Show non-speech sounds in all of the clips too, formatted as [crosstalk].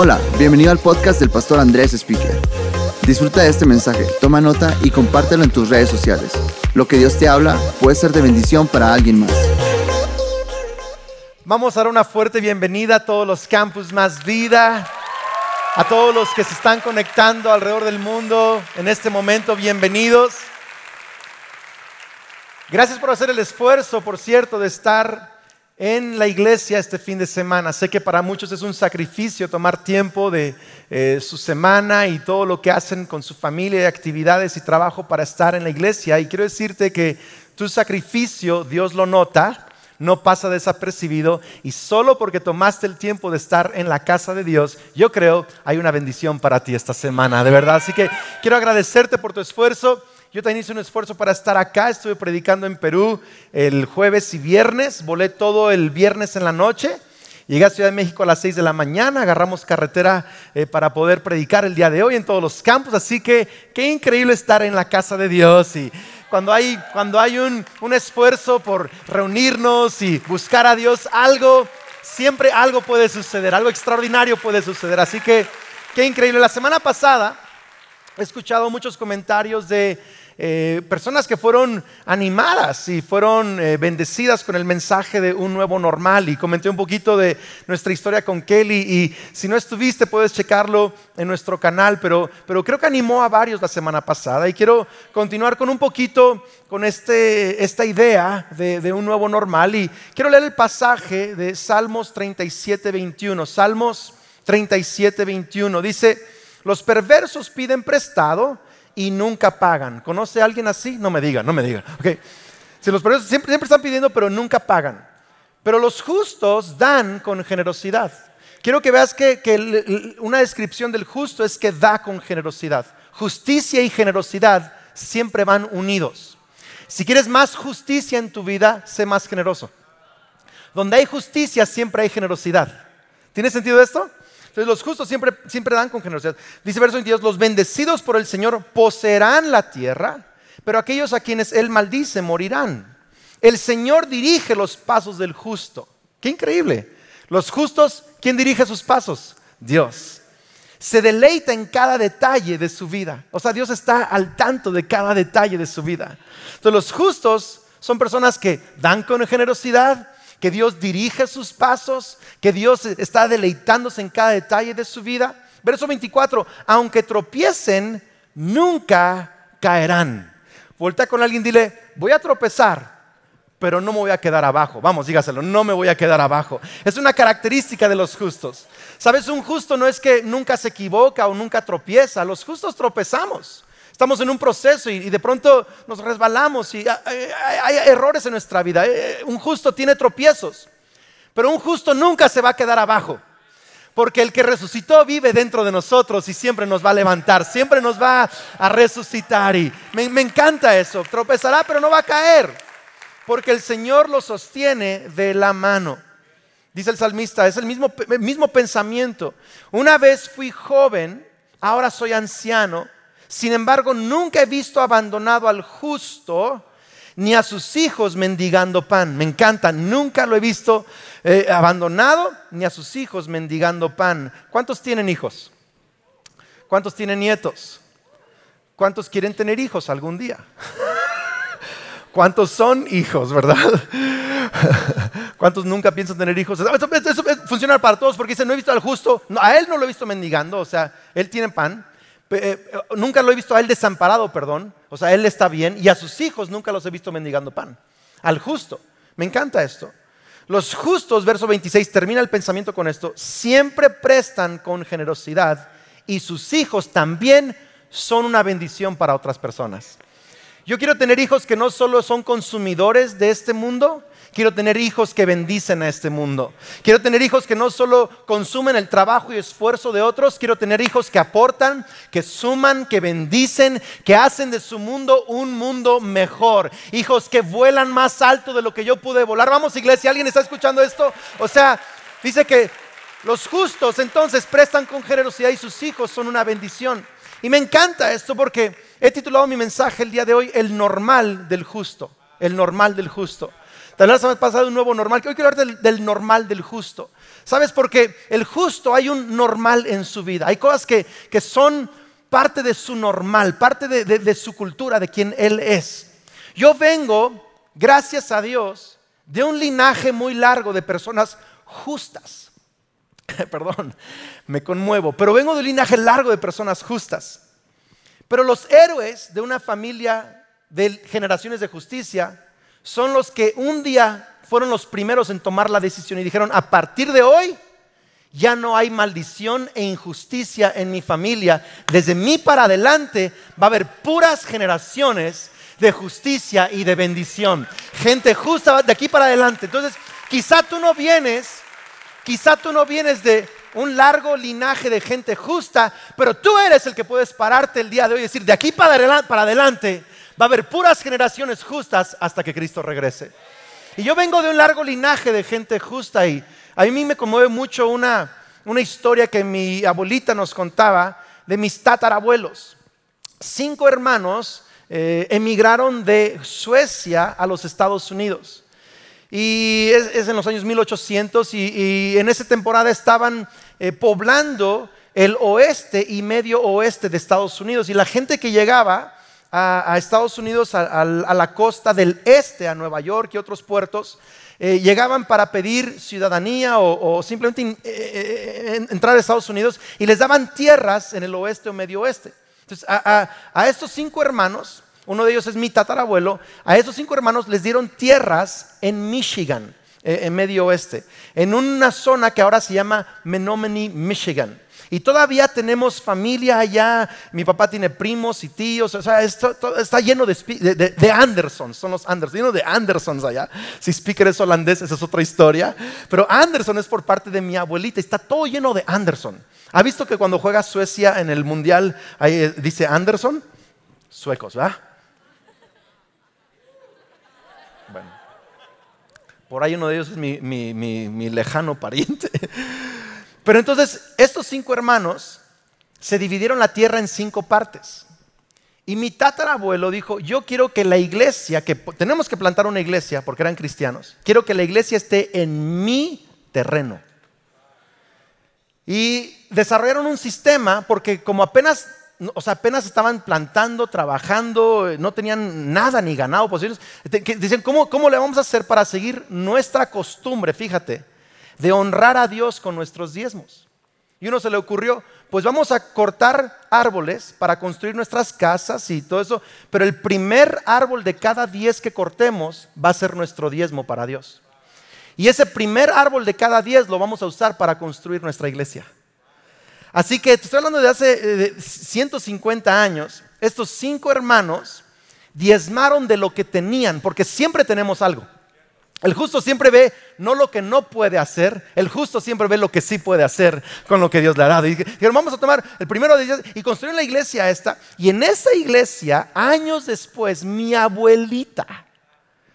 Hola, bienvenido al podcast del pastor Andrés Speaker. Disfruta de este mensaje, toma nota y compártelo en tus redes sociales. Lo que Dios te habla puede ser de bendición para alguien más. Vamos a dar una fuerte bienvenida a todos los campus Más Vida, a todos los que se están conectando alrededor del mundo en este momento, bienvenidos. Gracias por hacer el esfuerzo, por cierto, de estar en la iglesia este fin de semana. Sé que para muchos es un sacrificio tomar tiempo de eh, su semana y todo lo que hacen con su familia y actividades y trabajo para estar en la iglesia. Y quiero decirte que tu sacrificio Dios lo nota, no pasa desapercibido y solo porque tomaste el tiempo de estar en la casa de Dios, yo creo hay una bendición para ti esta semana, de verdad. Así que quiero agradecerte por tu esfuerzo. Yo también hice un esfuerzo para estar acá. Estuve predicando en Perú el jueves y viernes. Volé todo el viernes en la noche. Llegué a Ciudad de México a las 6 de la mañana. Agarramos carretera eh, para poder predicar el día de hoy en todos los campos. Así que qué increíble estar en la casa de Dios. Y cuando hay, cuando hay un, un esfuerzo por reunirnos y buscar a Dios, algo, siempre algo puede suceder. Algo extraordinario puede suceder. Así que qué increíble. La semana pasada he escuchado muchos comentarios de eh, personas que fueron animadas y fueron eh, bendecidas con el mensaje de un nuevo normal. Y comenté un poquito de nuestra historia con Kelly y si no estuviste puedes checarlo en nuestro canal, pero, pero creo que animó a varios la semana pasada y quiero continuar con un poquito con este, esta idea de, de un nuevo normal y quiero leer el pasaje de Salmos 37, 21. Salmos 37, 21 dice, los perversos piden prestado y nunca pagan. ¿Conoce a alguien así? No me diga, no me diga. Si los perversos siempre, siempre están pidiendo, pero nunca pagan. Pero los justos dan con generosidad. Quiero que veas que, que una descripción del justo es que da con generosidad. Justicia y generosidad siempre van unidos. Si quieres más justicia en tu vida, sé más generoso. Donde hay justicia, siempre hay generosidad. ¿Tiene sentido esto? Entonces los justos siempre, siempre dan con generosidad. Dice verso 22, los bendecidos por el Señor poseerán la tierra, pero aquellos a quienes Él maldice morirán. El Señor dirige los pasos del justo. Qué increíble. Los justos, ¿quién dirige sus pasos? Dios. Se deleita en cada detalle de su vida. O sea, Dios está al tanto de cada detalle de su vida. Entonces los justos son personas que dan con generosidad, que Dios dirige sus pasos, que Dios está deleitándose en cada detalle de su vida. Verso 24, aunque tropiecen, nunca caerán. Voltea con alguien, dile, voy a tropezar, pero no me voy a quedar abajo. Vamos, dígaselo, no me voy a quedar abajo. Es una característica de los justos. Sabes, un justo no es que nunca se equivoca o nunca tropieza, los justos tropezamos. Estamos en un proceso y, de pronto nos resbalamos y hay, errores en nuestra vida. Eh, un justo tiene tropiezos, pero un justo nunca se va a quedar abajo. Porque el que resucitó vive dentro de nosotros y siempre nos va a levantar, siempre nos va a resucitar. Y me, me encanta eso. Tropezará, pero no va a caer. Porque el Señor lo sostiene de la mano. Dice el salmista, es el mismo, el mismo pensamiento. Una vez fui joven, ahora soy anciano sin embargo, nunca he visto abandonado al justo ni a sus hijos mendigando pan. Me encanta, nunca lo he visto eh, abandonado ni a sus hijos mendigando pan. ¿Cuántos tienen hijos? ¿Cuántos tienen nietos? ¿Cuántos quieren tener hijos algún día? ¿Cuántos son hijos, verdad? ¿Cuántos nunca piensan tener hijos? Eso, funciona para todos porque dice, no he visto al justo, a él no lo he visto mendigando, o sea, él tiene pan, eh, eh, nunca lo he visto a él desamparado, perdón. O sea, él está bien. Y a sus hijos nunca los he visto mendigando pan. Al justo. Me encanta esto. Los justos, verso 26, termina el pensamiento con esto. Siempre prestan con generosidad y sus hijos también son una bendición para otras personas. Yo quiero tener hijos que no solo son consumidores de este mundo, Quiero tener hijos que bendicen a este mundo. Quiero tener hijos que no solo consumen el trabajo y esfuerzo de otros, quiero tener hijos que aportan, que suman, que bendicen, que hacen de su mundo un mundo mejor. Hijos que vuelan más alto de lo que yo pude volar. Vamos iglesia, ¿alguien está escuchando esto? O sea, dice que los justos entonces prestan con generosidad y sus hijos son una bendición. Y me encanta esto porque he titulado mi mensaje el día de hoy El normal del justo. El normal del justo. Tal vez ha pasado un nuevo normal. Hoy quiero hablar del, normal del justo. ¿Sabes? Porque el justo hay un normal en su vida. Hay cosas que, que son parte de su normal, parte de, de su cultura, de quien él es. Yo vengo, gracias a Dios, de un linaje muy largo de personas justas. [laughs] Perdón, me conmuevo, pero vengo de un linaje largo de personas justas. Pero los héroes de una familia de generaciones de justicia son los que un día fueron los primeros en tomar la decisión y dijeron, a partir de hoy ya no hay maldición e injusticia en mi familia. Desde mí para adelante va a haber puras generaciones de justicia y de bendición. Gente justa de aquí para adelante. Entonces, quizá tú no vienes, quizá tú no vienes de un largo linaje de gente justa, pero tú eres el que puedes pararte el día de hoy y decir, de aquí para adelante Va a haber puras generaciones justas hasta que Cristo regrese. Y yo vengo de un largo linaje de gente justa y a mí me conmueve mucho una, una historia que mi abuelita nos contaba de mis tatarabuelos. Cinco hermanos eh, emigraron de Suecia a los Estados Unidos. Y es, en los años 1800 y, en esa temporada estaban eh, poblando el oeste y medio oeste de Estados Unidos. Y la gente que llegaba a, Estados Unidos, a, la costa del este, a Nueva York y otros puertos, eh, llegaban para pedir ciudadanía o, simplemente eh, eh, entrar a Estados Unidos y les daban tierras en el oeste o medio oeste. Entonces, a, estos cinco hermanos, uno de ellos es mi tatarabuelo, a estos cinco hermanos les dieron tierras en Michigan, en medio oeste, en una zona que ahora se llama Menominee, Michigan. Y todavía tenemos familia allá. Mi papá tiene primos y tíos. O sea, está lleno de, de, Andersons. Son los Andersons. Lleno de Andersons allá. Si speaker es holandés, esa es otra historia. Pero Anderson es por parte de mi abuelita. Está todo lleno de Anderson. ¿Ha visto que cuando juega Suecia en el mundial eh, dice Anderson? Suecos, ¿verdad? Bueno. Por ahí uno de ellos es mi, mi lejano pariente. Pero entonces estos cinco hermanos se dividieron la tierra en cinco partes. Y mi tatarabuelo dijo, yo quiero que la iglesia, que tenemos que plantar una iglesia porque eran cristianos, quiero que la iglesia esté en mi terreno. Y desarrollaron un sistema porque como apenas, o sea, apenas estaban plantando, trabajando, no tenían nada ni ganado posibles, dicen, ¿cómo, ¿cómo le vamos a hacer para seguir nuestra costumbre? Fíjate, de honrar a Dios con nuestros diezmos. Y uno se le ocurrió, pues vamos a cortar árboles para construir nuestras casas y todo eso, pero el primer árbol de cada diez que cortemos va a ser nuestro diezmo para Dios. Y ese primer árbol de cada diez lo vamos a usar para construir nuestra iglesia. Así que estoy hablando de hace 150 eh, años, estos cinco hermanos diezmaron de lo que tenían, porque siempre tenemos algo. El justo siempre ve no lo que no puede hacer, el justo siempre ve lo que sí puede hacer con lo que Dios le ha dado. Y dijeron, vamos a tomar el primero de ellos y construir la iglesia esta. Y en esa iglesia, años después, mi abuelita,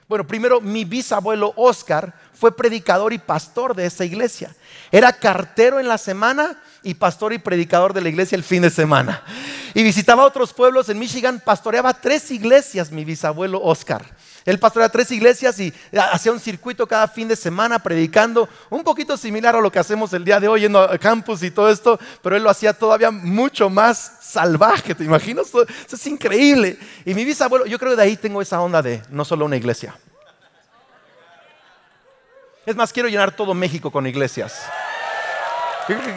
bueno, primero mi bisabuelo Oscar fue predicador y pastor de esa iglesia. Era cartero en la semana y pastor y predicador de la iglesia el fin de semana. Y visitaba otros pueblos en Michigan, pastoreaba tres iglesias mi bisabuelo Oscar. Él pastoreaba tres iglesias y hacía un circuito cada fin de semana predicando, un poquito similar a lo que hacemos el día de hoy en a campus y todo esto, pero él lo hacía todavía mucho más salvaje, ¿te imaginas? Eso es increíble. Y mi bisabuelo, yo creo que de ahí tengo esa onda de no solo una iglesia. Es más, quiero llenar todo México con iglesias.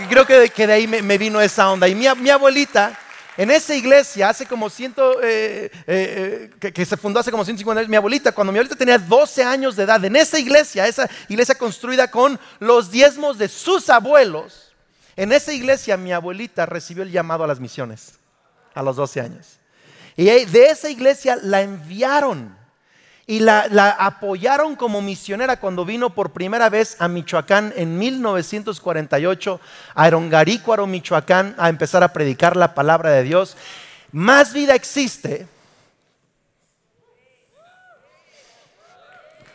Creo que de, ahí me, vino esa onda. Y mi abuelita en esa iglesia, hace como ciento, eh, eh, eh, que, se fundó hace como 150 años, mi abuelita, cuando mi abuelita tenía 12 años de edad, en esa iglesia, esa iglesia construida con los diezmos de sus abuelos, en esa iglesia mi abuelita recibió el llamado a las misiones a los 12 años. Y de esa iglesia la enviaron y la, apoyaron como misionera cuando vino por primera vez a Michoacán en 1948, a Erongarícuaro, Michoacán, a empezar a predicar la palabra de Dios. Más vida existe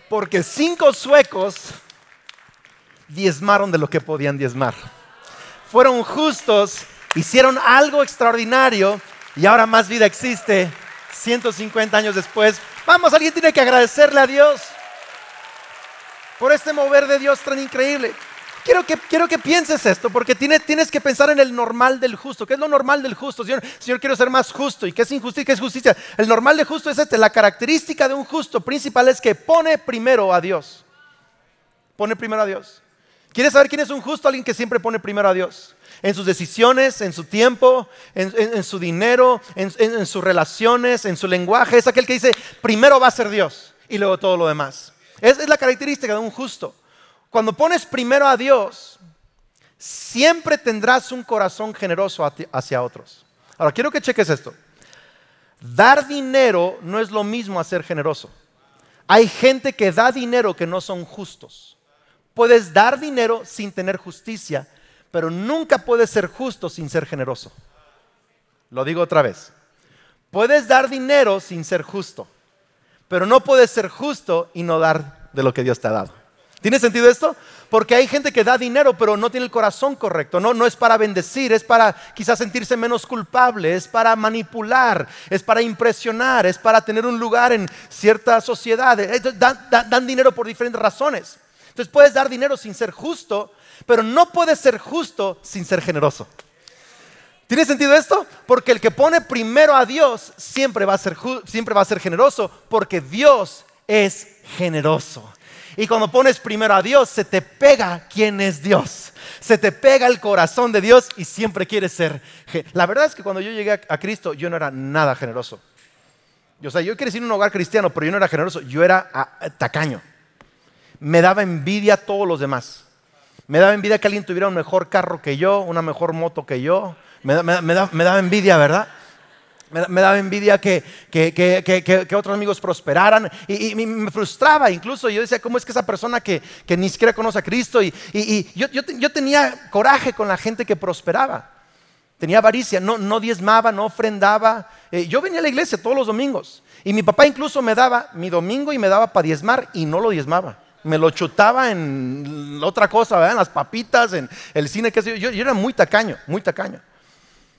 porque cinco suecos diezmaron de lo que podían diezmar. Fueron justos, hicieron algo extraordinario y ahora más vida existe 150 años después Vamos, alguien tiene que agradecerle a Dios. por este mover de Dios tan increíble. Quiero que, quiero que pienses esto, porque tienes, que pensar en el normal del justo. ¿Qué es lo normal del justo? Señor, Señor, quiero ser más justo. ¿Y qué es injusticia? ¿Qué es justicia? El normal del justo es este. La característica de un justo principal es que pone primero a Dios. Pone primero a Dios. ¿Quieres saber quién es un justo? Alguien que siempre pone primero a Dios. En sus decisiones, en su tiempo, en, su dinero, en, sus relaciones, en su lenguaje. Es aquel que dice, primero va a ser Dios y luego todo lo demás. Esa es la característica de un justo. Cuando pones primero a Dios, siempre tendrás un corazón generoso hacia otros. Ahora, quiero que cheques esto. Dar dinero no es lo mismo a ser generoso. Hay gente que da dinero que no son justos. Puedes dar dinero sin tener justicia, pero nunca puedes ser justo sin ser generoso. Lo digo otra vez. Puedes dar dinero sin ser justo, pero no puedes ser justo y no dar de lo que Dios te ha dado. ¿Tiene sentido esto? Porque hay gente que da dinero pero no tiene el corazón correcto. No, no es para bendecir, es para quizás sentirse menos culpable, es para manipular, es para impresionar, es para tener un lugar en cierta sociedad. Dan, dan dinero por diferentes razones. Entonces puedes dar dinero sin ser justo, pero no puedes ser justo sin ser generoso. ¿Tiene sentido esto? Porque el que pone primero a Dios siempre va a ser, siempre va a ser generoso, porque Dios es generoso. Y cuando pones primero a Dios, se te pega quién es Dios. Se te pega el corazón de Dios y siempre quieres ser. La verdad es que cuando yo llegué a Cristo, yo no era nada generoso. O sea, yo crecí en un hogar cristiano, pero yo no era generoso. Yo era ah, tacaño. Me daba envidia a todos los demás. Me daba envidia que alguien tuviera un mejor carro que yo, una mejor moto que yo. Me, me daba envidia, ¿verdad? Me, daba envidia que, otros amigos prosperaran y, me frustraba incluso. Yo decía, ¿cómo es que esa persona que, ni siquiera conoce a Cristo? Y, yo, tenía coraje con la gente que prosperaba. Tenía avaricia, no, no diezmaba, no ofrendaba. Eh, yo venía a la iglesia todos los domingos y mi papá incluso me daba mi domingo y me daba para diezmar y no lo diezmaba. Me lo chutaba en otra cosa, en las papitas, en el cine, qué sé yo. Yo era muy tacaño, muy tacaño.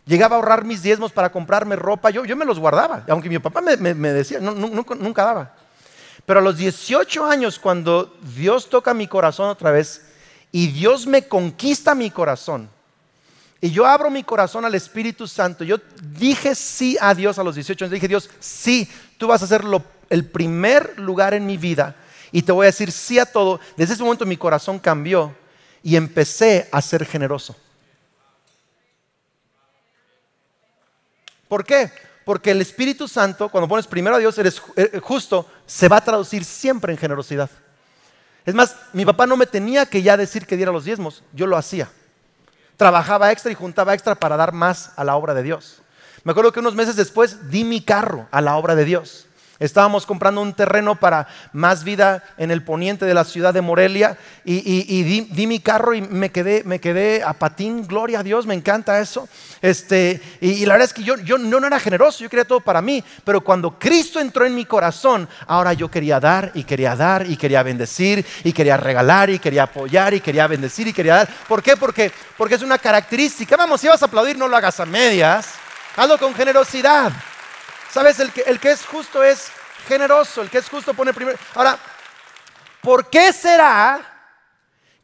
Llegaba a ahorrar mis diezmos para comprarme ropa, yo, yo me los guardaba, aunque mi papá me, decía, nunca, nunca daba. Pero a los 18 años, cuando Dios toca mi corazón otra vez y Dios me conquista mi corazón, y yo abro mi corazón al Espíritu Santo, yo dije sí a Dios a los 18 años, dije Dios, sí, tú vas a ser el primer lugar en mi vida y te voy a decir sí a todo. Desde ese momento mi corazón cambió y empecé a ser generoso. ¿Por qué? Porque el Espíritu Santo, cuando pones primero a Dios, eres eh, justo, se va a traducir siempre en generosidad. Es más, mi papá no me tenía que ya decir que diera los diezmos, yo lo hacía. Trabajaba extra y juntaba extra para dar más a la obra de Dios. Me acuerdo que unos meses después di mi carro a la obra de Dios. Estábamos comprando un terreno para más vida en el poniente de la ciudad de Morelia y, di, mi carro y me quedé, me quedé a patín, gloria a Dios, me encanta eso. Este, y, la verdad es que yo, yo no, era generoso, yo quería todo para mí, pero cuando Cristo entró en mi corazón, ahora yo quería dar y quería dar y quería bendecir y quería regalar y quería apoyar y quería bendecir y quería dar. ¿Por qué? Porque, porque es una característica. Vamos, si vas a aplaudir, no lo hagas a medias, hazlo con generosidad. ¿Sabes? El que, el que es justo es generoso, el que es justo pone primero. Ahora, ¿por qué será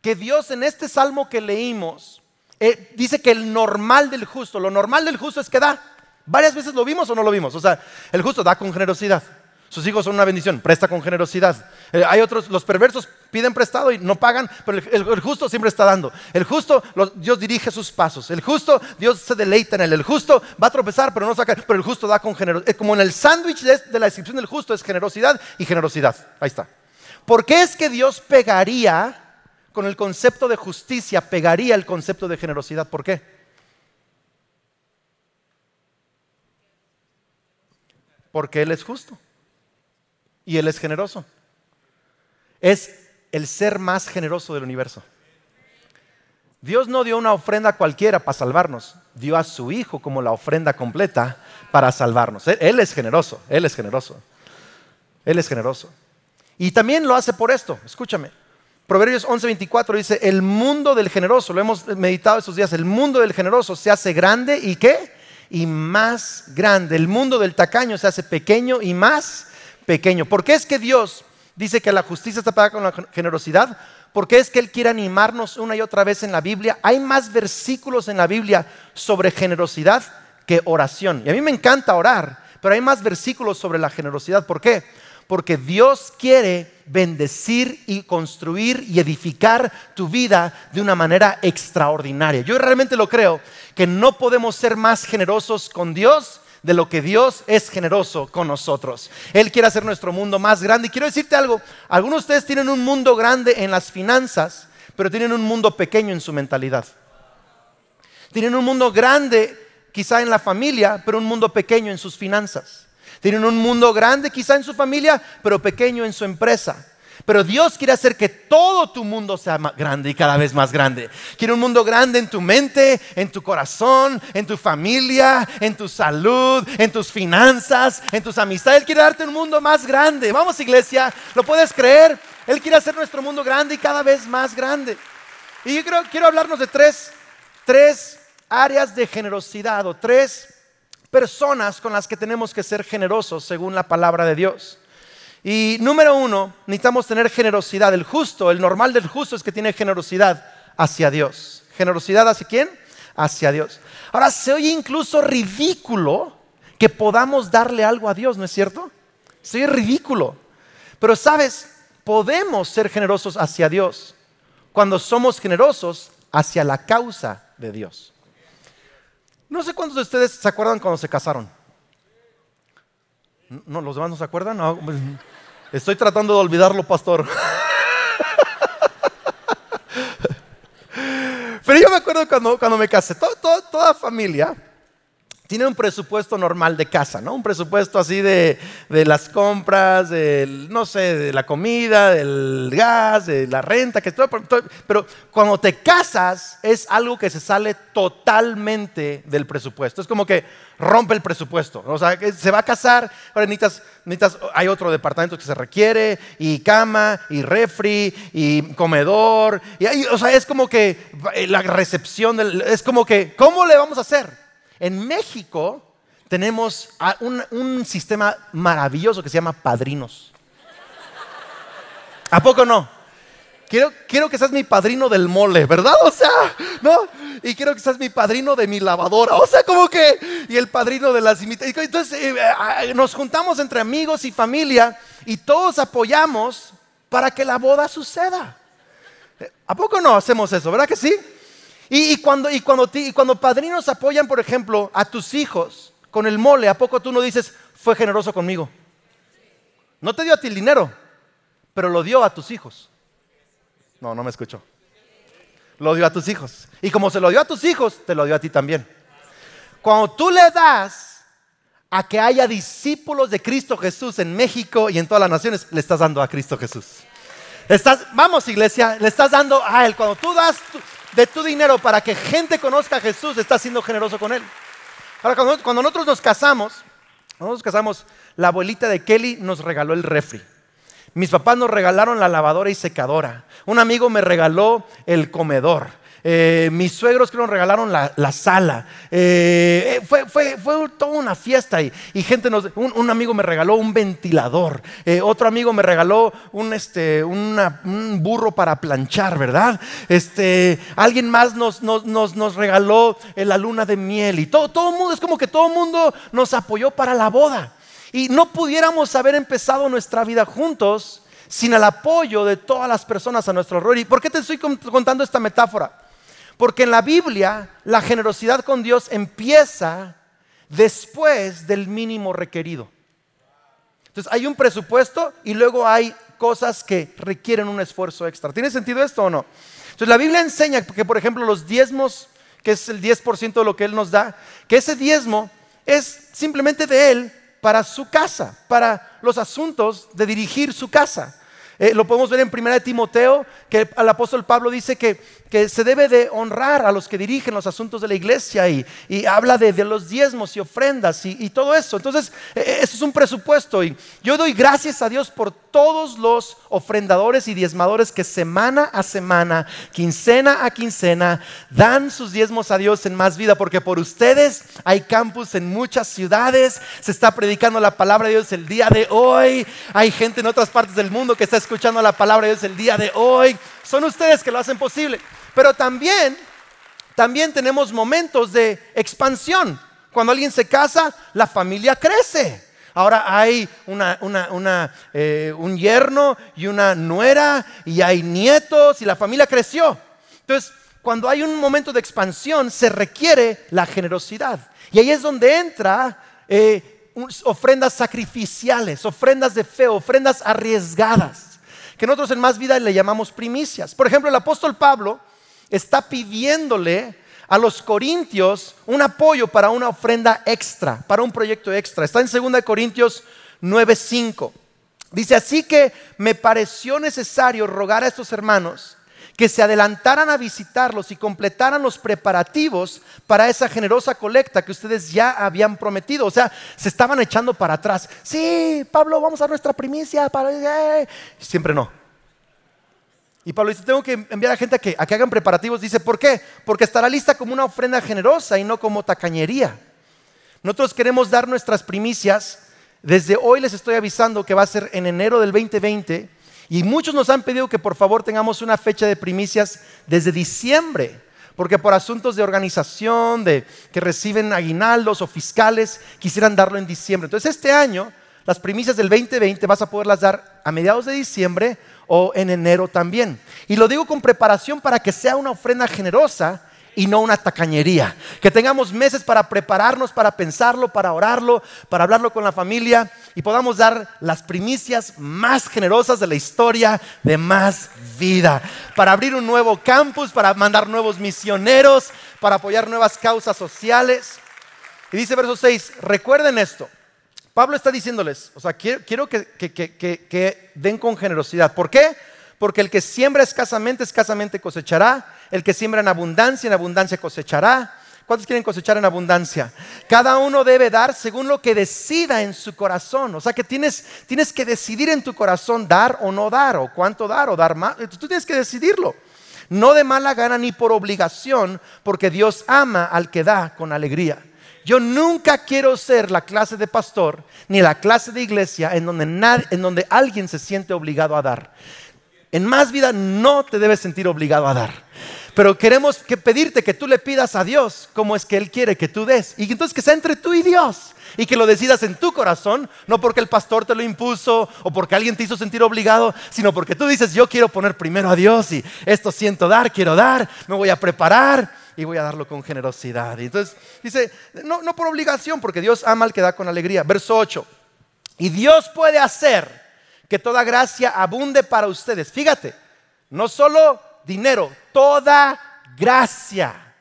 que Dios en este salmo que leímos eh, dice que el normal del justo, lo normal del justo es que da? Varias veces lo vimos o no lo vimos. O sea, el justo da con generosidad. Sus hijos son una bendición, presta con generosidad. Eh, hay otros, los perversos piden prestado y no pagan, pero el, justo siempre está dando. El justo, Dios dirige sus pasos. El justo, Dios se deleita en él. El justo va a tropezar, pero no saca, pero el justo da con generosidad. Como en el sándwich de, de la descripción del justo es generosidad y generosidad. Ahí está. ¿Por qué es que Dios pegaría con el concepto de justicia, pegaría el concepto de generosidad? ¿Por qué? Porque Él es justo y Él es generoso. Es el ser más generoso del universo. Dios no dio una ofrenda cualquiera para salvarnos, dio a su Hijo como la ofrenda completa para salvarnos. Él, es generoso, Él es generoso, Él es generoso. Y también lo hace por esto, escúchame. Proverbios 11:24 dice, el mundo del generoso, lo hemos meditado estos días, el mundo del generoso se hace grande y qué? Y más grande. El mundo del tacaño se hace pequeño y más pequeño. ¿Por qué es que Dios dice que la justicia está pagada con la generosidad, porque es que Él quiere animarnos una y otra vez en la Biblia. Hay más versículos en la Biblia sobre generosidad que oración. Y a mí me encanta orar, pero hay más versículos sobre la generosidad. ¿Por qué? Porque Dios quiere bendecir y construir y edificar tu vida de una manera extraordinaria. Yo realmente lo creo, que no podemos ser más generosos con Dios de lo que Dios es generoso con nosotros. Él quiere hacer nuestro mundo más grande. Y quiero decirte algo, algunos de ustedes tienen un mundo grande en las finanzas, pero tienen un mundo pequeño en su mentalidad. Tienen un mundo grande quizá en la familia, pero un mundo pequeño en sus finanzas. Tienen un mundo grande quizá en su familia, pero pequeño en su empresa. Pero Dios quiere hacer que todo tu mundo sea grande y cada vez más grande. Quiere un mundo grande en tu mente, en tu corazón, en tu familia, en tu salud, en tus finanzas, en tus amistades. Él quiere darte un mundo más grande. Vamos iglesia, ¿lo puedes creer? Él quiere hacer nuestro mundo grande y cada vez más grande. Y yo quiero, quiero hablarnos de tres, tres áreas de generosidad o tres personas con las que tenemos que ser generosos según la palabra de Dios. Y número uno, necesitamos tener generosidad. El justo, el normal del justo es que tiene generosidad hacia Dios. ¿Generosidad hacia quién? Hacia Dios. Ahora, se oye incluso ridículo que podamos darle algo a Dios, ¿no es cierto? Se oye ridículo. Pero sabes, podemos ser generosos hacia Dios cuando somos generosos hacia la causa de Dios. No sé cuántos de ustedes se acuerdan cuando se casaron. ¿No, ¿Los demás no se acuerdan? Pues, estoy tratando de olvidarlo, pastor. [laughs] Pero yo me acuerdo cuando, cuando me casé, toda familia tiene un presupuesto normal de casa, ¿no? Un presupuesto así de, las compras, del, no sé, de la comida, del gas, de la renta, que todo, pero cuando te casas es algo que se sale totalmente del presupuesto. Es como que rompe el presupuesto. O sea, se va a casar, ahora necesitas, hay otro departamento que se requiere, y cama, y refri, y comedor. Y, o sea, es como que la recepción, es como que, ¿cómo le vamos a hacer? En México tenemos un, sistema maravilloso que se llama padrinos. ¿A poco no? Quiero, quiero, que seas mi padrino del mole, ¿verdad? O sea, ¿no? Y quiero que seas mi padrino de mi lavadora. O sea, como que, y el padrino de las imitaciones. Entonces, eh, eh, nos juntamos entre amigos y familia y todos apoyamos para que la boda suceda. ¿A poco no hacemos eso, verdad que sí? Y, cuando, y, cuando, y cuando padrinos apoyan, por ejemplo, a tus hijos con el mole, ¿a poco tú no dices, fue generoso conmigo? No te dio a ti el dinero, pero lo dio a tus hijos. No, no me escuchó. Lo dio a tus hijos. Y como se lo dio a tus hijos, te lo dio a ti también. Cuando tú le das a que haya discípulos de Cristo Jesús en México y en todas las naciones, le estás dando a Cristo Jesús. Estás, vamos iglesia, le estás dando a Él. Cuando tú das, de tu dinero para que gente conozca a Jesús, estás siendo generoso con Él. Ahora, cuando, nosotros nos casamos, cuando nos casamos, la abuelita de Kelly nos regaló el refri. Mis papás nos regalaron la lavadora y secadora. Un amigo me regaló el comedor. Eh, mis suegros que nos regalaron la, sala. Eh, eh, fue, fue, fue, toda una fiesta y, y gente nos, un, amigo me regaló un ventilador, otro amigo me regaló un, este, un burro para planchar, ¿verdad? Este, alguien más nos, nos, nos, regaló la luna de miel y todo, todo el mundo, es como que todo el mundo nos apoyó para la boda. Y no pudiéramos haber empezado nuestra vida juntos sin el apoyo de todas las personas a nuestro alrededor. ¿Y por qué te estoy contando esta metáfora? Porque en la Biblia la generosidad con Dios empieza después del mínimo requerido. Entonces hay un presupuesto y luego hay cosas que requieren un esfuerzo extra. ¿Tiene sentido esto o no? Entonces la Biblia enseña que, por ejemplo, los diezmos, que es el 10% de lo que Él nos da, que ese diezmo es simplemente de Él para su casa, para los asuntos de dirigir su casa. Eh, lo podemos ver en 1 Timoteo, que el apóstol Pablo dice que que se debe de honrar a los que dirigen los asuntos de la iglesia y, habla de, los diezmos y ofrendas y, todo eso. Entonces, e, e, eso es un presupuesto y yo doy gracias a Dios por todos los ofrendadores y diezmadores que semana a semana, quincena a quincena, dan sus diezmos a Dios en más vida, porque por ustedes hay campus en muchas ciudades, se está predicando la palabra de Dios el día de hoy, hay gente en otras partes del mundo que está escuchando la palabra de Dios el día de hoy. Son ustedes que lo hacen posible. Pero también, también tenemos momentos de expansión. Cuando alguien se casa, la familia crece. Ahora hay eh, un yerno y una nuera y hay nietos y la familia creció. Entonces, cuando hay un momento de expansión, se requiere la generosidad. Y ahí es donde entra eh, ofrendas sacrificiales, ofrendas de fe, ofrendas arriesgadas, que nosotros en Más Vida le llamamos primicias. Por ejemplo, el apóstol Pablo está pidiéndole a los corintios un apoyo para una ofrenda extra, para un proyecto extra. Está en 2 Corintios 9:5. Dice, así que me pareció necesario rogar a estos hermanos que se adelantaran a visitarlos y completaran los preparativos para esa generosa colecta que ustedes ya habían prometido. O sea, se estaban echando para atrás. Sí, Pablo, vamos a nuestra primicia. Para... Siempre no. Y Pablo dice, tengo que enviar a gente a que, a que hagan preparativos. Dice, ¿por qué? Porque estará lista como una ofrenda generosa y no como tacañería. Nosotros queremos dar nuestras primicias. Desde hoy les estoy avisando que va a ser en enero del 2020. Y muchos nos han pedido que por favor tengamos una fecha de primicias desde diciembre. Porque por asuntos de organización, de que reciben aguinaldos o fiscales, quisieran darlo en diciembre. Entonces este año, las primicias del 2020 vas a poderlas dar a mediados de diciembre o en enero también. Y lo digo con preparación para que sea una ofrenda generosa y no una tacañería. Que tengamos meses para prepararnos, para pensarlo, para orarlo, para hablarlo con la familia y podamos dar las primicias más generosas de la historia de más vida. Para abrir un nuevo campus, para mandar nuevos misioneros, para apoyar nuevas causas sociales. Y dice verso 6, recuerden esto. Pablo está diciéndoles, o sea, quiero, que, den con generosidad. ¿Por qué? Porque el que siembra escasamente, escasamente cosechará. El que siembra en abundancia, en abundancia cosechará. ¿Cuántos quieren cosechar en abundancia? Cada uno debe dar según lo que decida en su corazón. O sea que tienes, tienes que decidir en tu corazón dar o no dar, o cuánto dar o dar más. Tú tienes que decidirlo. No de mala gana ni por obligación, porque Dios ama al que da con alegría. Yo nunca quiero ser la clase de pastor ni la clase de iglesia en donde, en donde alguien se siente obligado a dar. En más vida no te debes sentir obligado a dar. Pero queremos que pedirte que tú le pidas a Dios como es que Él quiere que tú des. Y entonces que sea entre tú y Dios. Y que lo decidas en tu corazón, no porque el pastor te lo impuso o porque alguien te hizo sentir obligado, sino porque tú dices, yo quiero poner primero a Dios y esto siento dar, quiero dar, me voy a preparar y voy a darlo con generosidad. Y entonces dice, no, no por obligación, porque Dios ama al que da con alegría. Verso 8. Y Dios puede hacer que toda gracia abunde para ustedes. Fíjate, no solo dinero, toda gracia.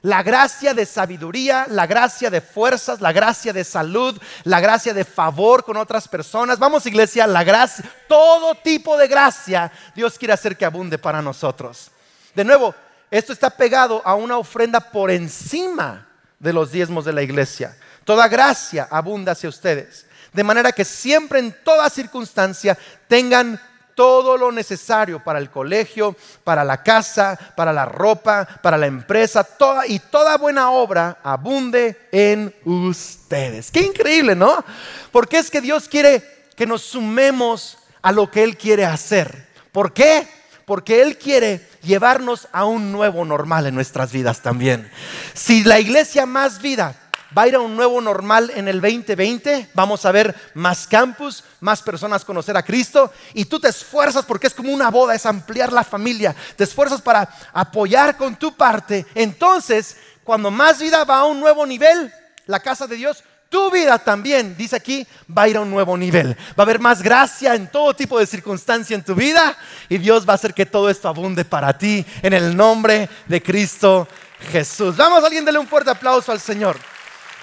La gracia de sabiduría, la gracia de fuerzas, la gracia de salud, la gracia de favor con otras personas. Vamos iglesia, la gracia, todo tipo de gracia Dios quiere hacer que abunde para nosotros. De nuevo, esto está pegado a una ofrenda por encima de los diezmos de la iglesia. Toda gracia abunda hacia ustedes. De manera que siempre en toda circunstancia tengan todo lo necesario para el colegio, para la casa, para la ropa, para la empresa, toda y toda buena obra abunde en ustedes. Qué increíble, ¿no? Porque es que Dios quiere que nos sumemos a lo que Él quiere hacer. ¿Por qué? Porque Él quiere llevarnos a un nuevo normal en nuestras vidas también. Si la iglesia más vida va a ir a un nuevo normal en el 2020. Vamos a ver más campus, más personas conocer a Cristo. Y tú te esfuerzas porque es como una boda, es ampliar la familia. Te esfuerzas para apoyar con tu parte. Entonces, cuando más vida va a un nuevo nivel, la casa de Dios, tu vida también, dice aquí, va a ir a un nuevo nivel. Va a haber más gracia en todo tipo de circunstancia en tu vida y Dios va a hacer que todo esto abunde para ti en el nombre de Cristo Jesús. Vamos, alguien, dele un fuerte aplauso al Señor.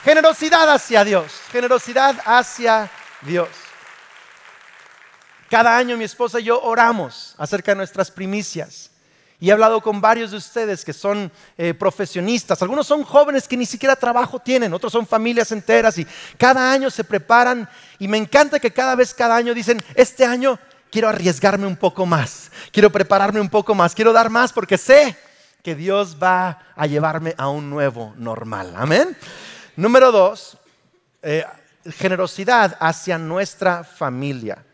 Generosidad hacia Dios, generosidad hacia Dios. Cada año mi esposa y yo oramos acerca de nuestras primicias Y he hablado con varios de ustedes que son eh, profesionistas. Algunos son jóvenes que ni siquiera trabajo tienen, otros son familias enteras y cada año se preparan. Y me encanta que cada vez, cada año dicen, este año quiero arriesgarme un poco más, quiero prepararme un poco más, quiero dar más porque sé que Dios va a llevarme a un nuevo normal. Amén. Número dos, eh, generosidad hacia nuestra familia.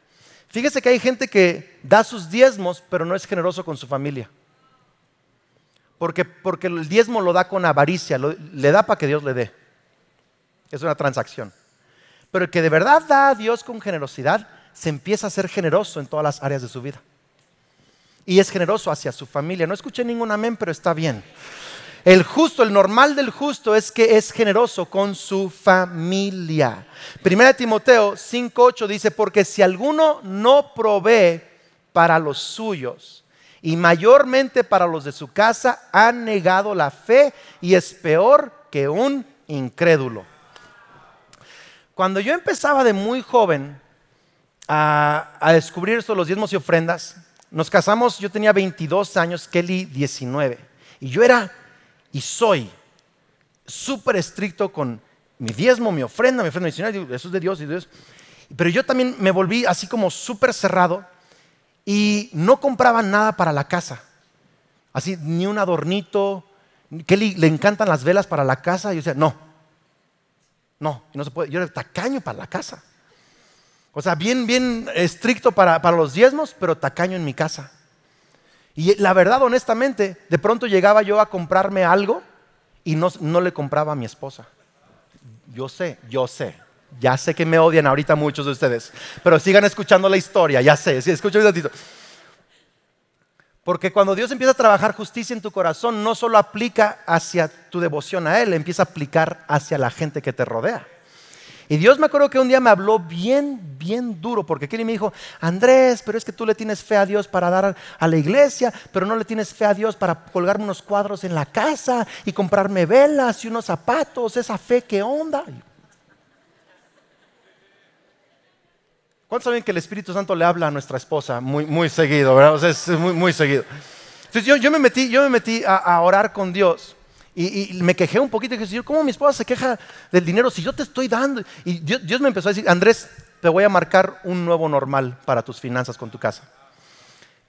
Fíjese que hay gente que da sus diezmos, pero no es generoso con su familia. Porque, porque el diezmo lo da con avaricia, le da para que Dios le dé. Es una transacción. Pero el que de verdad da a Dios con generosidad, se empieza a ser generoso en todas las áreas de su vida. Y es generoso hacia su familia. No escuché ningún amén, pero está bien. El justo, el normal del justo es que es generoso con su familia. Primera Timoteo 5:8 dice, porque si alguno no provee para los suyos, y mayormente para los de su casa han negado la fe y es peor que un incrédulo. Cuando yo empezaba de muy joven a, descubrir esto, los diezmos y ofrendas, nos casamos, yo tenía 22 años, Kelly 19, y yo era y soy súper estricto con mi diezmo, mi ofrenda, mi ofrenda adicional, eso es de Dios y Dios. Pero yo también me volví así como súper cerrado y no compraban nada para la casa. Así, ni un adornito. Kelly le encantan las velas para la casa. Y yo decía, no, no, no se puede. Yo era tacaño para la casa. O sea, bien, bien estricto para, para los diezmos, pero tacaño en mi casa. Y la verdad, honestamente, de pronto llegaba yo a comprarme algo y no, no le compraba a mi esposa. Yo sé, yo sé. Ya sé que me odian ahorita muchos de ustedes, pero sigan escuchando la historia, ya sé, sí, escuchen un ratito. Porque cuando Dios empieza a trabajar justicia en tu corazón, no solo aplica hacia tu devoción a Él, empieza a aplicar hacia la gente que te rodea. Y Dios me acuerdo que un día me habló bien, bien duro, porque Kelly me dijo, Andrés, pero es que tú le tienes fe a Dios para dar a la iglesia, pero no le tienes fe a Dios para colgarme unos cuadros en la casa y comprarme velas y unos zapatos, esa fe, ¿qué onda? ¿Cuántos saben que el Espíritu Santo le habla a nuestra esposa muy, muy seguido, verdad? O sea, es muy, muy seguido. Entonces yo, me metí, yo me metí a, orar con Dios y, me quejé un poquito y dije, Señor, ¿cómo mi esposa se queja del dinero si yo te estoy dando? Y Dios me empezó a decir, Andrés, te voy a marcar un nuevo normal para tus finanzas con tu casa.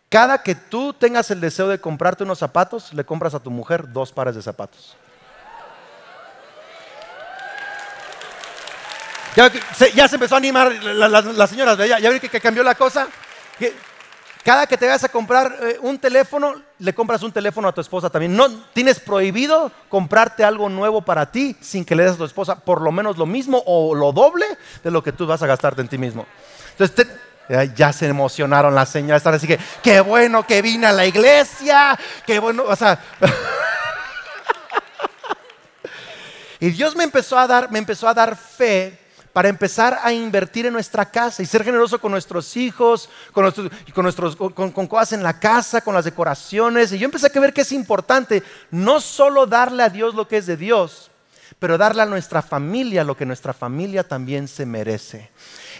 Cada que tú tengas el deseo de comprarte unos zapatos, le compras a tu mujer dos pares de zapatos. Ya, se, empezó a animar las señoras, ya, ya vi que, cambió la cosa. cada que te vayas a comprar eh, un teléfono, le compras un teléfono a tu esposa también. No tienes prohibido comprarte algo nuevo para ti sin que le des a tu esposa por lo menos lo mismo o lo doble de lo que tú vas a gastarte en ti mismo. Entonces, ya se emocionaron las señoras. Así que, qué bueno que vine a la iglesia, qué bueno, o sea. [laughs] y Dios me empezó a dar, me empezó a dar fe para empezar a invertir en nuestra casa y ser generoso con nuestros hijos, con, nuestros, con, cosas en la casa, con las decoraciones. Y yo empecé a ver que es importante no solo darle a Dios lo que es de Dios, pero darle a nuestra familia lo que nuestra familia también se merece.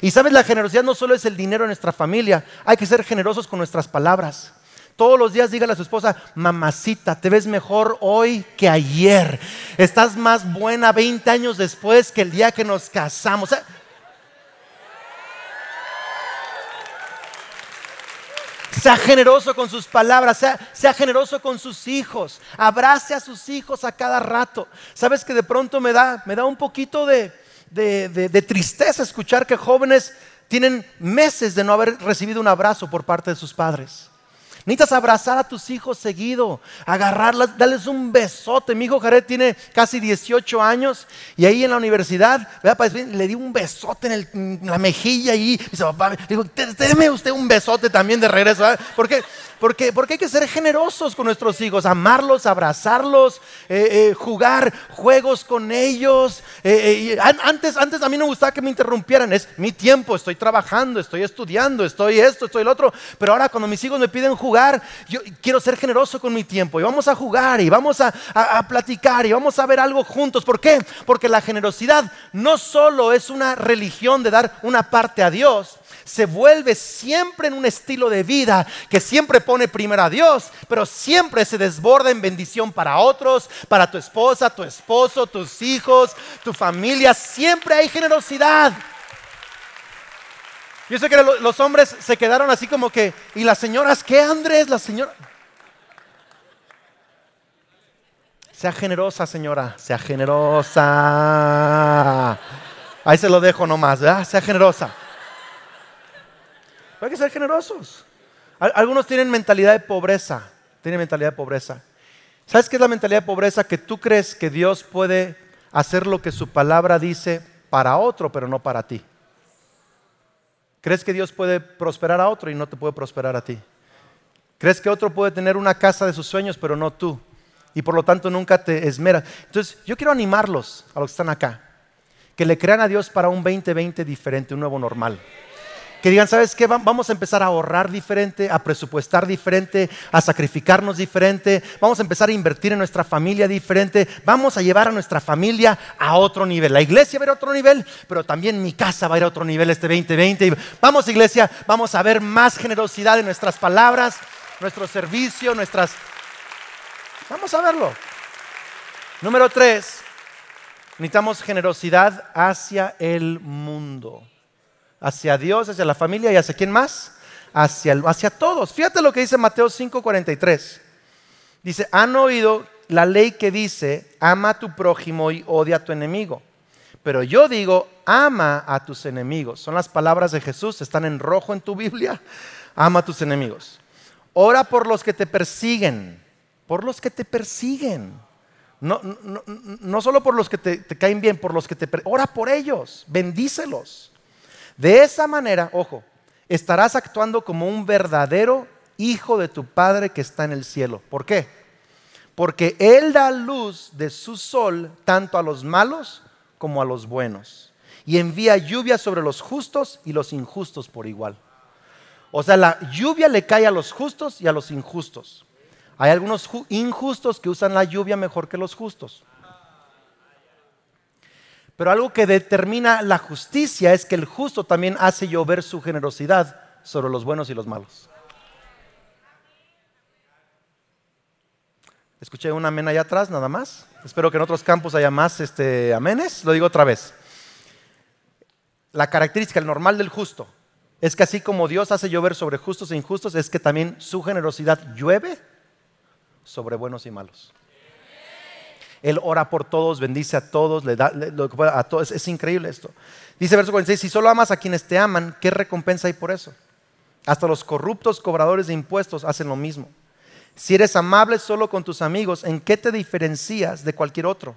Y sabes, la generosidad no solo es el dinero de nuestra familia, hay que ser generosos con nuestras palabras. Todos los días dígale a su esposa, mamacita, te ves mejor hoy que ayer. Estás más buena 20 años después que el día que nos casamos. Sea generoso con sus palabras, sea, generoso con sus hijos, abrace a sus hijos a cada rato. Sabes que de pronto me da, me da un poquito de, de tristeza escuchar que jóvenes tienen meses de no haber recibido un abrazo por parte de sus padres. Necesitas abrazar a tus hijos seguido, agarrarlas, darles un besote. Mi hijo Jared tiene casi 18 años y ahí en la universidad le di un besote en, la mejilla y dice, papá, le digo, déme usted un besote también de regreso. ¿Por qué? Porque, porque hay que ser generosos con nuestros hijos, amarlos, abrazarlos, eh, eh, jugar juegos con ellos. Eh, antes, antes a mí no me gustaba que me interrumpieran, es mi tiempo, estoy trabajando, estoy estudiando, estoy esto, estoy el otro. Pero ahora cuando mis hijos me piden jugar, yo quiero ser generoso con mi tiempo y vamos a jugar y vamos a, a platicar y vamos a ver algo juntos. ¿Por qué? Porque la generosidad no solo es una religión de dar una parte a Dios, se vuelve siempre en un estilo de vida que siempre pone primero a Dios, pero siempre se desborda en bendición para otros, para tu esposa, tu esposo, tus hijos, tu familia. Siempre hay generosidad. Yo sé que los hombres se quedaron así como que, ¿y las señoras qué, Andrés? La señora. Sea generosa, señora, sea generosa. Ahí se lo dejo nomás, ¿verdad? Sea generosa. Hay que ser generosos. Algunos tienen mentalidad de pobreza. Tienen mentalidad de pobreza. ¿Sabes qué es la mentalidad de pobreza? Que tú crees que Dios puede hacer lo que su palabra dice para otro, pero no para ti. ¿Crees que Dios puede prosperar a otro y no te puede prosperar a ti? ¿Crees que otro puede tener una casa de sus sueños, pero no tú? Y por lo tanto nunca te esmeras. Entonces, yo quiero animarlos a los que están acá, que le crean a Dios para un 2020 diferente, un nuevo normal que digan, ¿sabes qué? Vamos a empezar a ahorrar diferente, a presupuestar diferente, a sacrificarnos diferente, vamos a empezar a invertir en nuestra familia diferente, vamos a llevar a nuestra familia a otro nivel. La iglesia va a ir a otro nivel, pero también mi casa va a ir a otro nivel este 2020. Vamos iglesia, vamos a ver más generosidad en nuestras palabras, nuestro servicio, nuestras... Vamos a verlo. Número tres, necesitamos generosidad hacia el mundo hacia Dios, hacia la familia y hacia quién más? Hacia, hacia todos. Fíjate lo que dice Mateo 5:43. Dice, han oído la ley que dice, ama a tu prójimo y odia a tu enemigo. Pero yo digo, ama a tus enemigos. Son las palabras de Jesús, están en rojo en tu Biblia. [laughs] Ama a tus enemigos. Ora por los que te persiguen, por los que te persiguen. No, no, solo por los que te, te, caen bien, por los que te... Ora por ellos, bendícelos. De esa manera, ojo, estarás actuando como un verdadero hijo de tu Padre que está en el cielo. ¿Por qué? Porque Él da luz de su sol tanto a los malos como a los buenos. Y envía lluvia sobre los justos y los injustos por igual. O sea, la lluvia le cae a los justos y a los injustos. Hay algunos injustos que usan la lluvia mejor que los justos. Pero algo que determina la justicia es que el justo también hace llover su generosidad sobre los buenos y los malos. Escuché un amén allá atrás, nada más. Espero que en otros campos haya más este, amenes. Lo digo otra vez. La característica, el normal del justo, es que así como Dios hace llover sobre justos e injustos, es que también su generosidad llueve sobre buenos y malos. Él ora por todos, bendice a todos, le da lo que pueda a todos. Es, increíble esto. Dice verso 46, si solo amas a quienes te aman, ¿qué recompensa hay por eso? Hasta los corruptos cobradores de impuestos hacen lo mismo. Si eres amable solo con tus amigos, ¿en qué te diferencias de cualquier otro?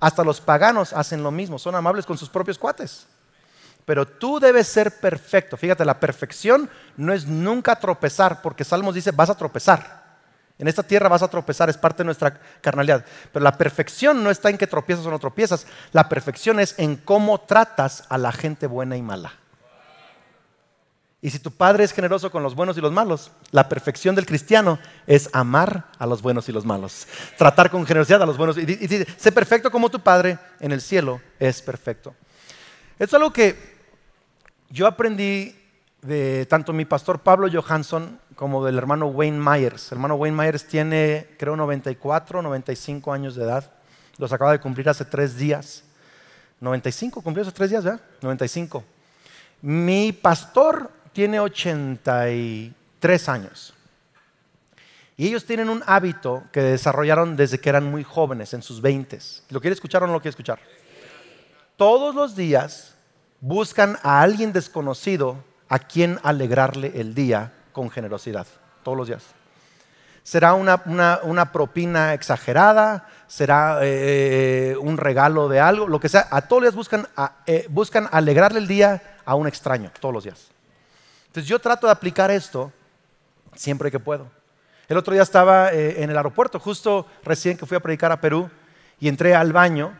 Hasta los paganos hacen lo mismo, son amables con sus propios cuates. Pero tú debes ser perfecto. Fíjate, la perfección no es nunca tropezar, porque Salmos dice, vas a tropezar. En esta tierra vas a tropezar, es parte de nuestra carnalidad. Pero la perfección no está en que tropiezas o no tropiezas. La perfección es en cómo tratas a la gente buena y mala. Y si tu padre es generoso con los buenos y los malos, la perfección del cristiano es amar a los buenos y los malos. Tratar con generosidad a los buenos. Y dice, sé perfecto como tu padre en el cielo es perfecto. Esto es algo que yo aprendí de tanto mi pastor Pablo Johansson como del hermano Wayne Myers. El hermano Wayne Myers tiene, creo, 94, 95 años de edad. Los acaba de cumplir hace tres días. 95, cumplió hace tres días, ¿verdad? 95. Mi pastor tiene 83 años. Y ellos tienen un hábito que desarrollaron desde que eran muy jóvenes, en sus 20. ¿Lo quiere escuchar o no lo quiere escuchar? Todos los días buscan a alguien desconocido a quien alegrarle el día con generosidad, todos los días. Será una, propina exagerada, será eh, eh, un regalo de algo, lo que sea. A todos los días buscan, eh, buscan alegrarle el día a un extraño, todos los días. Entonces yo trato de aplicar esto siempre que puedo. El otro día estaba en el aeropuerto, justo recién que fui a predicar a Perú, y entré al baño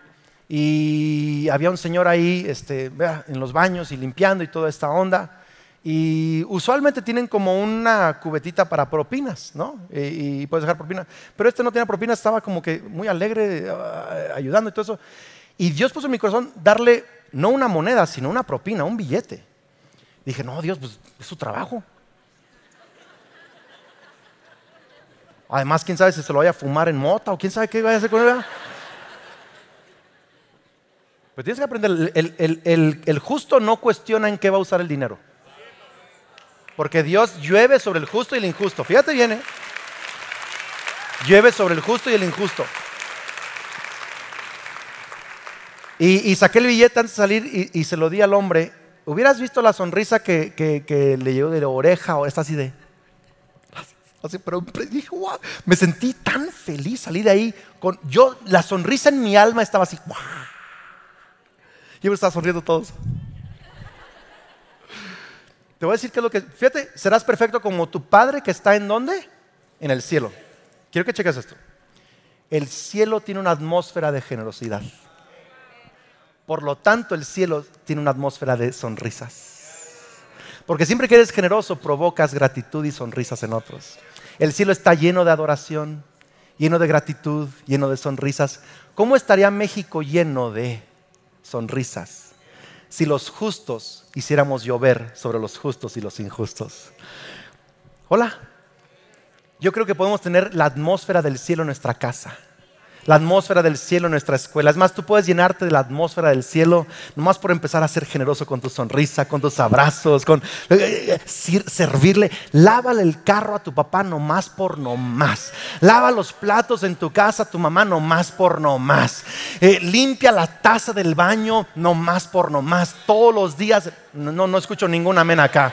y había un señor ahí este, en los baños y limpiando y toda esta onda. Y usualmente tienen como una cubetita para propinas, ¿no? Y, puedes dejar propinas. Pero este no tenía propinas, estaba como que muy alegre, ah, ayudando y todo eso. Y Dios puso en mi corazón darle no una moneda, sino una propina, un billete. Dije, no, Dios, pues es su trabajo. Además, quién sabe si se lo vaya a fumar en mota o quién sabe qué vaya a hacer con él. Pues tienes que aprender, el, justo no cuestiona en qué va a usar el dinero. Porque Dios llueve sobre el justo y el injusto. Fíjate bien, ¿eh? Llueve sobre el justo y el injusto. Y, saqué el billete antes de salir y, se lo di al hombre. Hubieras visto la sonrisa que, le llegó de la oreja o está así de... Así, pero dije, me sentí tan feliz, salí de ahí con... Yo, la sonrisa en mi alma estaba así... ¡Wow! Yo me estaba sonriendo todos. Voy a decir que es lo que. Fíjate, serás perfecto como tu padre que está en dónde? En el cielo. Quiero que cheques esto. El cielo tiene una atmósfera de generosidad. Por lo tanto, el cielo tiene una atmósfera de sonrisas. Porque siempre que eres generoso provocas gratitud y sonrisas en otros. El cielo está lleno de adoración, lleno de gratitud, lleno de sonrisas. ¿Cómo estaría México lleno de sonrisas si los justos hiciéramos llover sobre los justos y los injustos. Hola, yo creo que podemos tener la atmósfera del cielo en nuestra casa la atmósfera del cielo en nuestra escuela. Es más, tú puedes llenarte de la atmósfera del cielo nomás por empezar a ser generoso con tu sonrisa, con tus abrazos, con eh, eh, servirle. Lávale el carro a tu papá nomás por nomás. Lava los platos en tu casa a tu mamá nomás por nomás. Eh, limpia la taza del baño nomás por nomás. Todos los días. No, no escucho ningún amén acá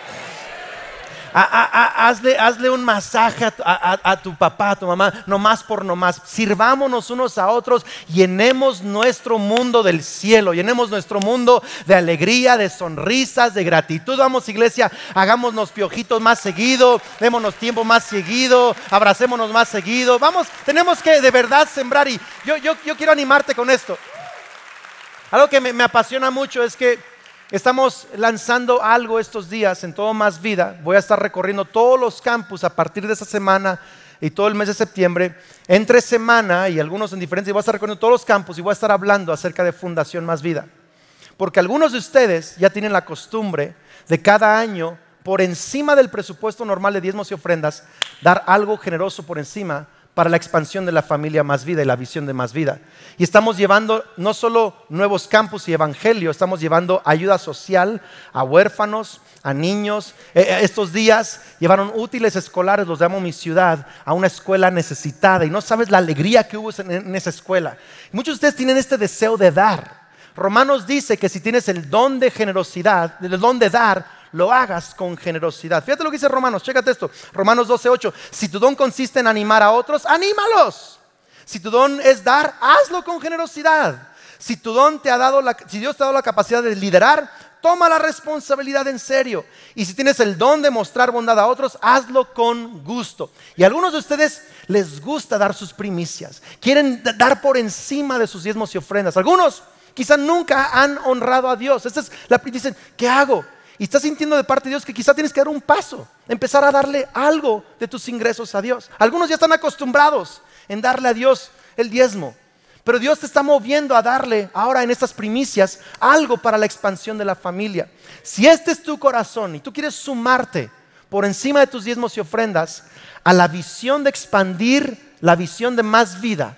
hazle, un masaje a, tu papá, a tu mamá, no más por no más. Sirvámonos unos a otros, llenemos nuestro mundo del cielo, llenemos nuestro mundo de alegría, de sonrisas, de gratitud. Vamos, iglesia, hagámonos piojitos más seguido, démonos tiempo más seguido, abracémonos más seguido. Vamos, tenemos que de verdad sembrar y yo, yo, yo quiero animarte con esto. Algo que me apasiona mucho es que Estamos lanzando algo estos días en todo Más Vida. Voy a estar recorriendo todos los campus a partir de esta semana y todo el mes de septiembre. Entre semana y algunos en diferentes, voy a estar recorriendo todos los campus y voy a estar hablando acerca de Fundación Más Vida. Porque algunos de ustedes ya tienen la costumbre de cada año, por encima del presupuesto normal de diezmos y ofrendas, dar algo generoso por encima para la expansión de la familia Más Vida y la visión de Más Vida. Y estamos llevando no solo nuevos campus y evangelio, estamos llevando ayuda social a huérfanos, a niños. Eh, eh, estos días llevaron útiles escolares, los llamo mi ciudad, a una escuela necesitada. Y no sabes la alegría que hubo en esa escuela. Muchos de ustedes tienen este deseo de dar. Romanos dice que si tienes el don de generosidad, el don de dar, lo hagas con generosidad. Fíjate lo que dice Romanos, chécate esto. Romanos 12:8. Si tu don consiste en animar a otros, anímalos. Si tu don es dar, hazlo con generosidad. Si tu don te ha dado la, si Dios te ha dado la capacidad de liderar, toma la responsabilidad en serio. Y si tienes el don de mostrar bondad a otros, hazlo con gusto. Y a algunos de ustedes les gusta dar sus primicias. Quieren dar por encima de sus diezmos y ofrendas. Algunos quizá nunca han honrado a Dios. Esta es la dicen, ¿qué hago? Y estás sintiendo de parte de Dios que quizá tienes que dar un paso, empezar a darle algo de tus ingresos a Dios. Algunos ya están acostumbrados en darle a Dios el diezmo, pero Dios te está moviendo a darle ahora en estas primicias algo para la expansión de la familia. Si este es tu corazón y tú quieres sumarte por encima de tus diezmos y ofrendas a la visión de expandir la visión de más vida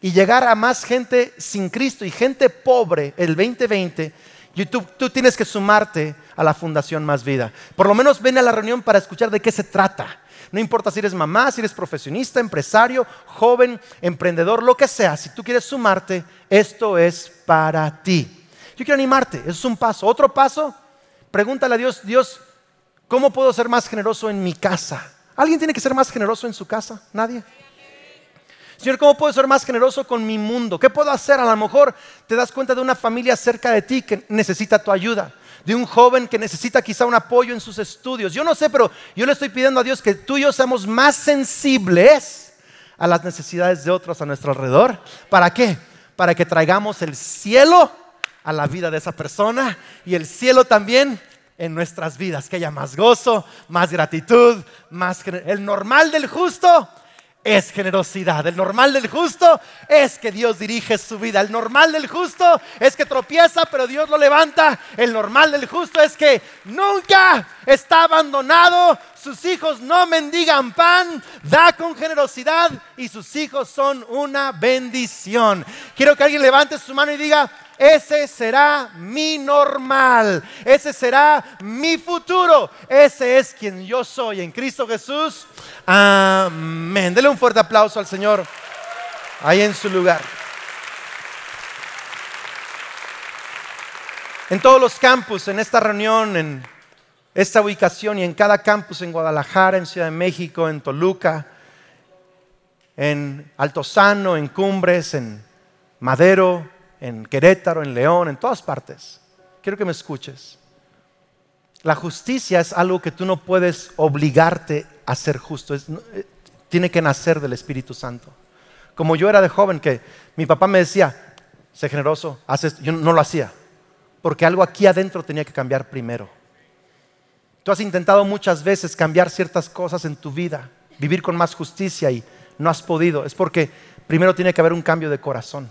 y llegar a más gente sin Cristo y gente pobre el 2020, y tú, tienes que sumarte a la Fundación Más Vida. Por lo menos ven a la reunión para escuchar de qué se trata. No importa si eres mamá, si eres profesionista, empresario, joven, emprendedor, lo que sea. Si tú quieres sumarte, esto es para ti. Yo quiero animarte, eso es un paso. Otro paso, pregúntale a Dios, Dios, ¿cómo puedo ser más generoso en mi casa? ¿Alguien tiene que ser más generoso en su casa? ¿Nadie? Señor, ¿cómo puedo ser más generoso con mi mundo? ¿Qué puedo hacer? A lo mejor te das cuenta de una familia cerca de ti que necesita tu ayuda, de un joven que necesita quizá un apoyo en sus estudios. Yo no sé, pero yo le estoy pidiendo a Dios que tú y yo seamos más sensibles a las necesidades de otros a nuestro alrededor. ¿Para qué? Para que traigamos el cielo a la vida de esa persona y el cielo también en nuestras vidas, que haya más gozo, más gratitud, más el normal del justo es generosidad. El normal del justo es que Dios dirige su vida. El normal del justo es que tropieza, pero Dios lo levanta. El normal del justo es que nunca está abandonado. Sus hijos no mendigan pan, da con generosidad y sus hijos son una bendición. Quiero que alguien levante su mano y diga, ese será mi normal. Ese será mi futuro. Ese es quien yo soy en Cristo Jesús. Amén. Dele un fuerte aplauso al Señor ahí en su lugar. En todos los campus, en esta reunión, en esta ubicación y en cada campus en Guadalajara, en Ciudad de México, en Toluca, en Altozano, en Cumbres, en Madero, en Querétaro, en León, en todas partes. Quiero que me escuches. La justicia es algo que tú no puedes obligarte a ser justo. Eh, tiene que nacer del Espíritu Santo. Como yo era de joven, que mi papá me decía, sé generoso, haces, yo no lo hacía. Porque algo aquí adentro tenía que cambiar primero. Tú has intentado muchas veces cambiar ciertas cosas en tu vida, vivir con más justicia y no has podido. Es porque primero tiene que haber un cambio de corazón.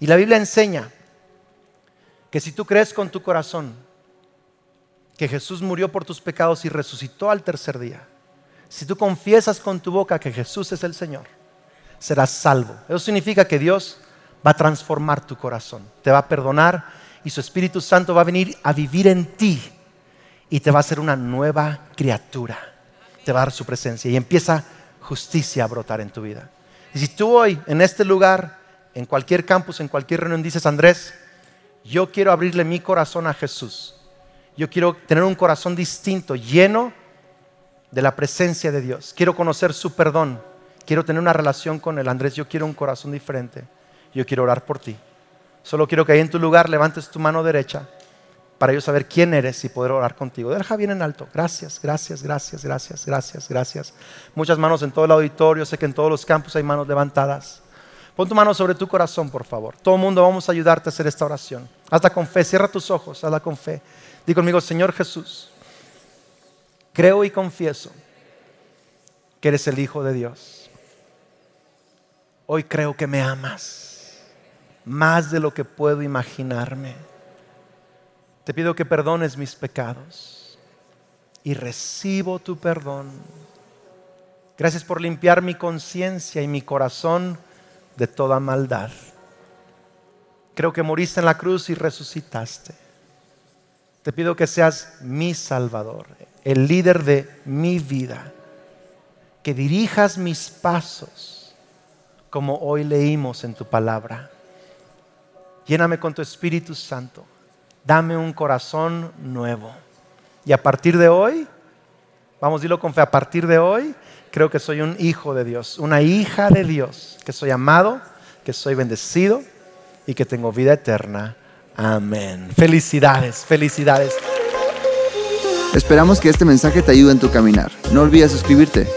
Y la Biblia enseña que si tú crees con tu corazón que Jesús murió por tus pecados y resucitó al tercer día, si tú confiesas con tu boca que Jesús es el Señor, serás salvo. Eso significa que Dios va a transformar tu corazón, te va a perdonar y su Espíritu Santo va a venir a vivir en ti y te va a hacer una nueva criatura. Te va a dar su presencia y empieza justicia a brotar en tu vida. Y si tú hoy en este lugar en cualquier campus, en cualquier reunión, dices, Andrés, yo quiero abrirle mi corazón a Jesús. Yo quiero tener un corazón distinto, lleno de la presencia de Dios. Quiero conocer su perdón. Quiero tener una relación con Él. Andrés, yo quiero un corazón diferente. Yo quiero orar por ti. Solo quiero que ahí en tu lugar levantes tu mano derecha para yo saber quién eres y poder orar contigo. Deja bien en alto. Gracias, gracias, gracias, gracias, gracias, gracias. Muchas manos en todo el auditorio. Sé que en todos los campos hay manos levantadas. Pon tu mano sobre tu corazón, por favor. Todo el mundo vamos a ayudarte a hacer esta oración. Hazla con fe, cierra tus ojos, hazla con fe. Di conmigo, Señor Jesús, creo y confieso que eres el Hijo de Dios. Hoy creo que me amas más de lo que puedo imaginarme. Te pido que perdones mis pecados y recibo tu perdón. Gracias por limpiar mi conciencia y mi corazón de toda maldad. Creo que moriste en la cruz y resucitaste. Te pido que seas mi Salvador, el líder de mi vida, que dirijas mis pasos como hoy leímos en tu palabra. Lléname con tu Espíritu Santo. Dame un corazón nuevo. Y a partir de hoy, vamos a decirlo con fe, a partir de hoy creo que soy un hijo de Dios, una hija de Dios, que soy amado, que soy bendecido y que tengo vida eterna. Amén. Felicidades, felicidades. Esperamos que este mensaje te ayude en tu caminar. No olvides suscribirte